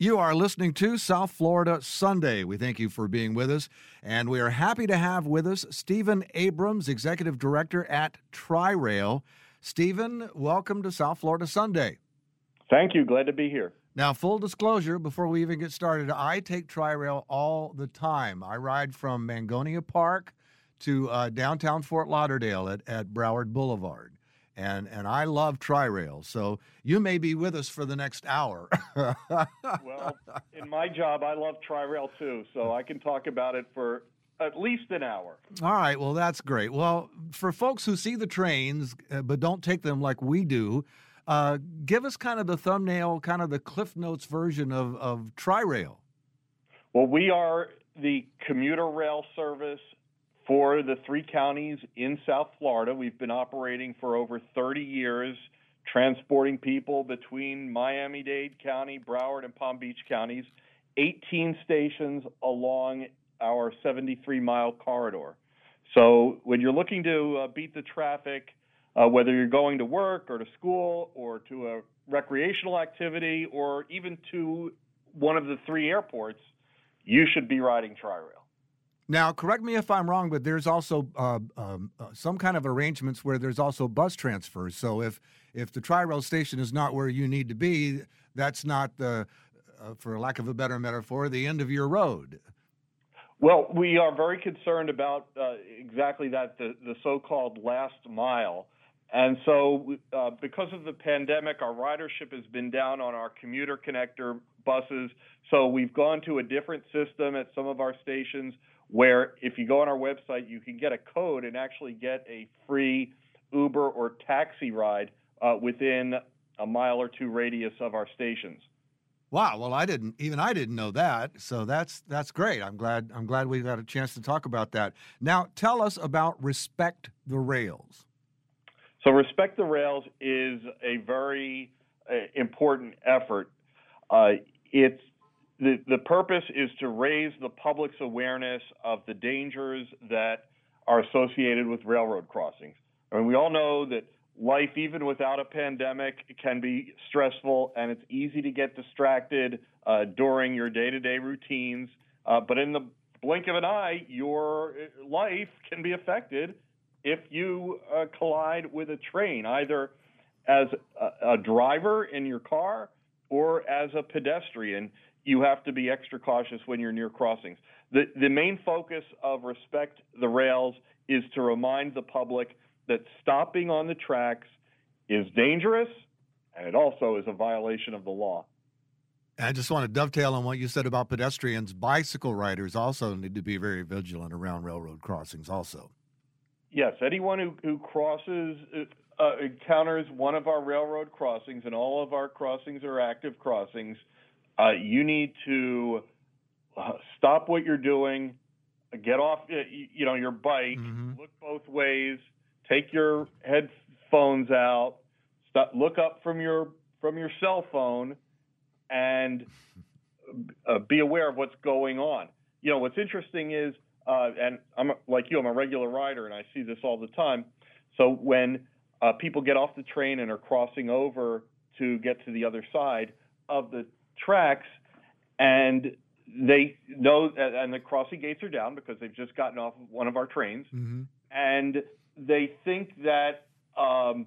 You are listening to South Florida Sunday. We thank you for being with us, and we are happy to have with us Stephen Abrams, Executive Director at TriRail. Stephen, welcome to South Florida Sunday. Thank you. Glad to be here. Now, full disclosure, before we even get started, I take TriRail all the time. I ride from Mangonia Park to uh, downtown Fort Lauderdale at, at Broward Boulevard and and I love tri-rail. So you may be with us for the next hour. well, in my job, I love tri-rail too, so I can talk about it for at least an hour. All right, well that's great. Well, for folks who see the trains uh, but don't take them like we do. Uh, give us kind of the thumbnail, kind of the Cliff Notes version of, of tri-rail. Well, we are the commuter rail service for the three counties in South Florida. We've been operating for over 30 years, transporting people between Miami Dade County, Broward, and Palm Beach counties, 18 stations along our 73 mile corridor. So when you're looking to uh, beat the traffic, uh, whether you're going to work or to school or to a recreational activity or even to one of the three airports, you should be riding TriRail. Now, correct me if I'm wrong, but there's also uh, um, uh, some kind of arrangements where there's also bus transfers. So if if the tri-rail station is not where you need to be, that's not the, uh, for lack of a better metaphor, the end of your road. Well, we are very concerned about uh, exactly that, the, the so-called last mile. And so, uh, because of the pandemic, our ridership has been down on our commuter connector buses. So, we've gone to a different system at some of our stations where if you go on our website, you can get a code and actually get a free Uber or taxi ride uh, within a mile or two radius of our stations. Wow. Well, I didn't even I didn't know that. So that's that's great. I'm glad I'm glad we got a chance to talk about that. Now, tell us about Respect the Rails. So, Respect the Rails is a very uh, important effort. Uh, it's the, the purpose is to raise the public's awareness of the dangers that are associated with railroad crossings. I mean, we all know that life, even without a pandemic, can be stressful and it's easy to get distracted uh, during your day to day routines. Uh, but in the blink of an eye, your life can be affected if you uh, collide with a train, either as a, a driver in your car or as a pedestrian you have to be extra cautious when you're near crossings. The, the main focus of Respect the Rails is to remind the public that stopping on the tracks is dangerous and it also is a violation of the law. I just want to dovetail on what you said about pedestrians. Bicycle riders also need to be very vigilant around railroad crossings, also. Yes, anyone who, who crosses, uh, uh, encounters one of our railroad crossings, and all of our crossings are active crossings, uh, you need to uh, stop what you're doing, get off, uh, you know, your bike, mm-hmm. look both ways, take your headphones out, stop, look up from your from your cell phone, and uh, be aware of what's going on. You know, what's interesting is, uh, and I'm like you, I'm a regular rider, and I see this all the time. So when uh, people get off the train and are crossing over to get to the other side of the tracks, and they know, and the crossing gates are down because they've just gotten off one of our trains, mm-hmm. and they think that um,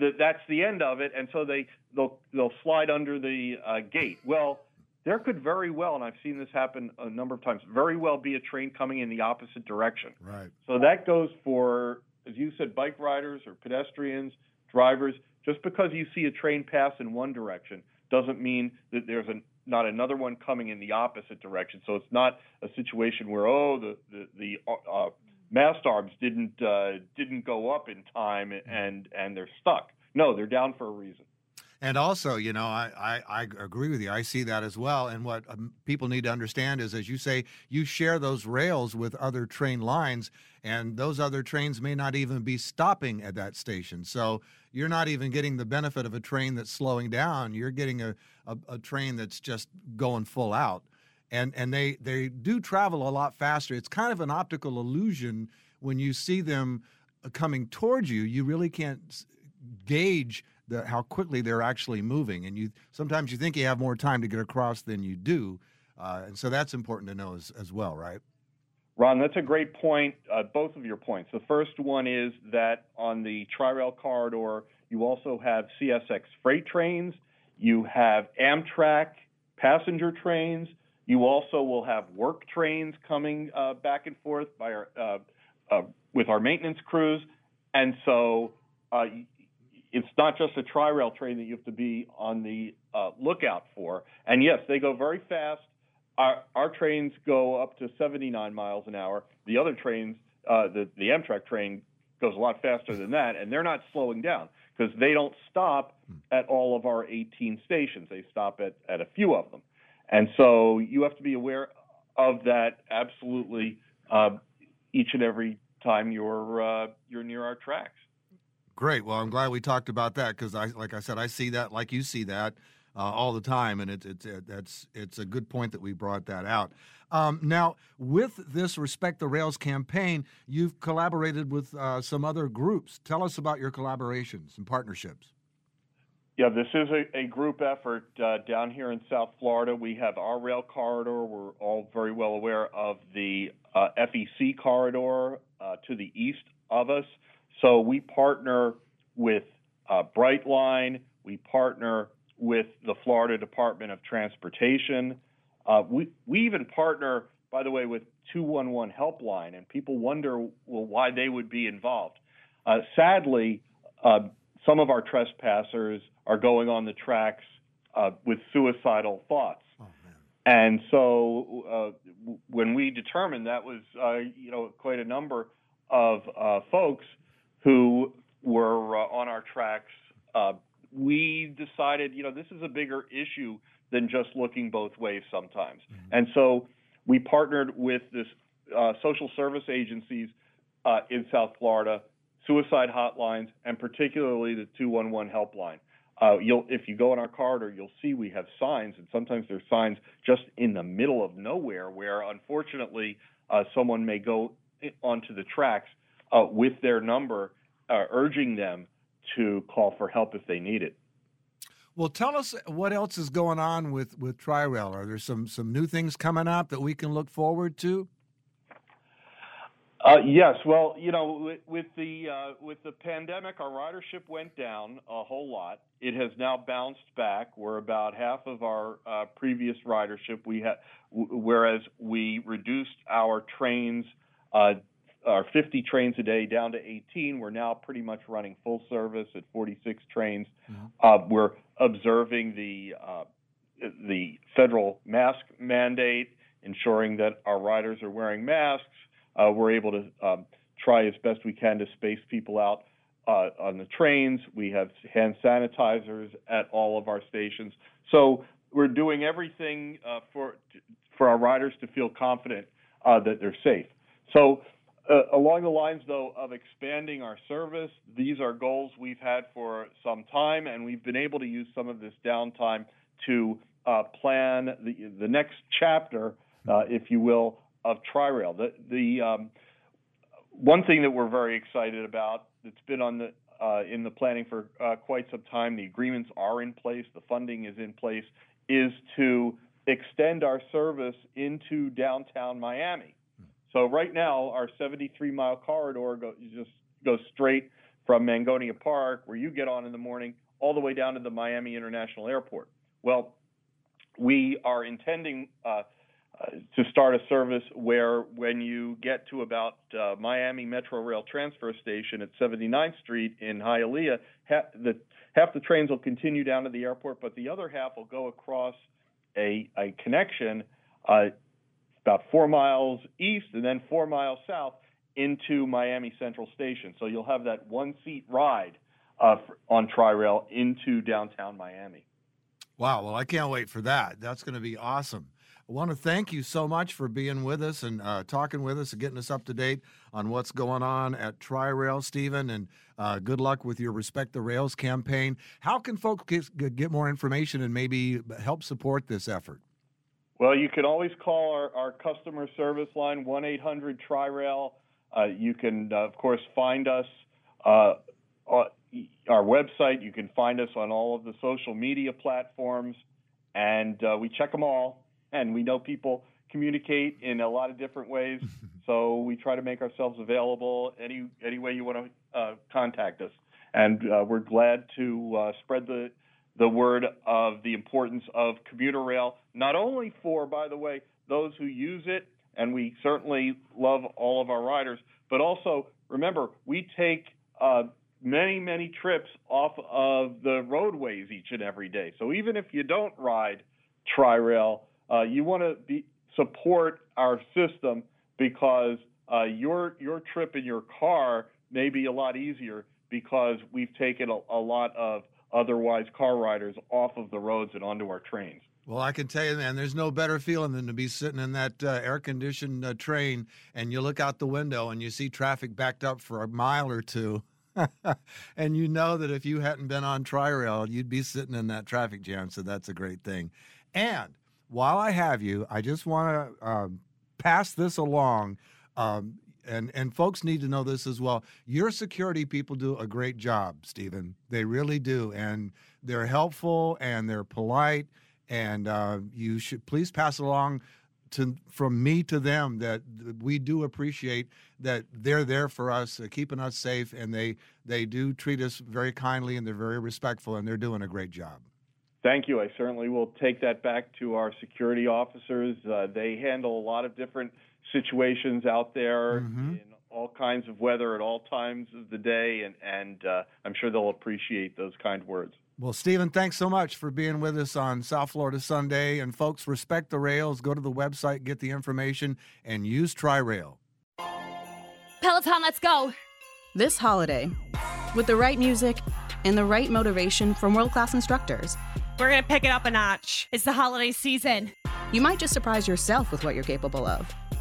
that that's the end of it, and so they they'll they'll slide under the uh, gate. Well, there could very well, and I've seen this happen a number of times, very well be a train coming in the opposite direction. Right. So that goes for, as you said, bike riders or pedestrians, drivers. Just because you see a train pass in one direction doesn't mean that there's a, not another one coming in the opposite direction. So it's not a situation where oh the the, the uh, mast arms didn't uh, didn't go up in time and and they're stuck. No, they're down for a reason. And also, you know, I, I, I, agree with you. I see that as well. And what um, people need to understand is, as you say, you share those rails with other train lines, and those other trains may not even be stopping at that station. So you're not even getting the benefit of a train that's slowing down. You're getting a, a, a train that's just going full out. And, and they, they do travel a lot faster. It's kind of an optical illusion when you see them uh, coming towards you. You really can't gauge the, how quickly they're actually moving. And you sometimes you think you have more time to get across than you do, uh, and so that's important to know as, as well, right? Ron, that's a great point. Uh, both of your points. The first one is that on the Tri-Rail corridor, you also have CSX freight trains, you have Amtrak passenger trains, you also will have work trains coming uh, back and forth by our, uh, uh with our maintenance crews, and so uh, it's not just a Tri-Rail train that you have to be on the uh, lookout for. And yes, they go very fast. Our, our trains go up to 79 miles an hour. The other trains, uh, the, the Amtrak train goes a lot faster than that, and they're not slowing down because they don't stop at all of our 18 stations. They stop at, at a few of them. And so you have to be aware of that absolutely uh, each and every time you're uh, you're near our tracks. Great. Well, I'm glad we talked about that because I, like I said, I see that like you see that uh, all the time, and it's it's it, that's it's a good point that we brought that out. Um, now, with this Respect the Rails campaign, you've collaborated with uh, some other groups. Tell us about your collaborations and partnerships. Yeah, this is a, a group effort uh, down here in South Florida. We have our rail corridor. We're all very well aware of the uh, FEC corridor uh, to the east of us. So we partner with uh, Brightline. We partner with the Florida Department of Transportation. Uh, we, we even partner, by the way, with 211 Helpline, and people wonder well, why they would be involved. Uh, sadly, uh, some of our trespassers are going on the tracks uh, with suicidal thoughts. Oh, and so uh, when we determined that was, uh, you know, quite a number of folks who were on our tracks we decided, you know, this is a bigger issue than just looking both ways sometimes. Mm-hmm. And so we partnered with this uh, social service agencies uh, in South Florida, suicide hotlines, and particularly the 211 helpline. Uh, you'll, if you go in our corridor, you'll see we have signs, and sometimes there's signs just in the middle of nowhere where, unfortunately, uh, someone may go onto the tracks uh, with their number, uh, urging them to call for help if they need it. Well, tell us what else is going on with with Tri-Rail. Are there some some new things coming up that we can look forward to? Uh, yes. Well, you know, with, with the uh, with the pandemic, our ridership went down a whole lot. It has now bounced back. We're about half of our uh, previous ridership. We had, w- whereas we reduced our trains uh, our 50 trains a day down to 18. We're now pretty much running full service at 46 trains. Mm-hmm. Uh, we're observing the uh, the federal mask mandate, ensuring that our riders are wearing masks. Uh, we're able to um, try as best we can to space people out uh, on the trains. We have hand sanitizers at all of our stations. So we're doing everything uh, for for our riders to feel confident uh, that they're safe. So uh, along the lines, though, of expanding our service, these are goals we've had for some time, and we've been able to use some of this downtime to uh, plan the, the next chapter, uh, if you will, of Tri-Rail. The, the um, one thing that we're very excited about that's been on the uh, in the planning for uh, quite some time, the agreements are in place, the funding is in place, is to extend our service into downtown Miami. So right now, our 73 mile corridor just goes straight from Mangonia Park, where you get on in the morning, all the way down to the Miami International Airport. Well, we are intending uh, uh, to start a service where when you get to about uh, Miami Metro Rail Transfer Station at 79th Street in Hialeah, ha- the, half the trains will continue down to the airport, but the other half will go across a, a connection uh, about four miles east and then four miles south into Miami Central Station. So you'll have that one seat ride uh, on Tri Rail into downtown Miami. Wow. Well, I can't wait for that. That's going to be awesome. I want to thank you so much for being with us and uh, talking with us and getting us up to date on what's going on at Tri Rail, Stephen. And uh, good luck with your Respect the Rails campaign. How can folks get, get more information and maybe help support this effort? Well, you can always call our, our customer service line, 1 800 Tri Rail. Uh, you can, uh, of course, find us uh, uh, our website. You can find us on all of the social media platforms, and uh, we check them all. And we know people communicate in a lot of different ways, so we try to make ourselves available any any way you want to uh, contact us. And uh, we're glad to uh, spread the the word of the importance of commuter rail, not only for, by the way, those who use it, and we certainly love all of our riders, but also remember we take uh, many, many trips off of the roadways each and every day. So even if you don't ride Tri-Rail, uh, you want to support our system because uh, your your trip in your car may be a lot easier because we've taken a, a lot of otherwise car riders off of the roads and onto our trains. Well, I can tell you, man, there's no better feeling than to be sitting in that uh, air conditioned uh, train and you look out the window and you see traffic backed up for a mile or two and you know that if you hadn't been on Tri-Rail, you'd be sitting in that traffic jam. So that's a great thing. And while I have you, I just want to um, pass this along. Um, and and folks need to know this as well. Your security people do a great job, Stephen. They really do, and they're helpful and they're polite. And uh, you should please pass along to from me to them that we do appreciate that they're there for us, uh, keeping us safe, and they they do treat us very kindly and they're very respectful and they're doing a great job. Thank you. I certainly will take that back to our security officers. Uh, they handle a lot of different situations out there mm-hmm. in all kinds of weather at all times of the day, and and uh, I'm sure they'll appreciate those kind words. Well, Stephen, thanks so much for being with us on South Florida Sunday. And folks, respect the rails. Go to the website, get the information, and use Tri-Rail. Peloton, let's go. This holiday, with the right music and the right motivation from world class instructors, we're going to pick it up a notch. It's the holiday season. You might just surprise yourself with what you're capable of.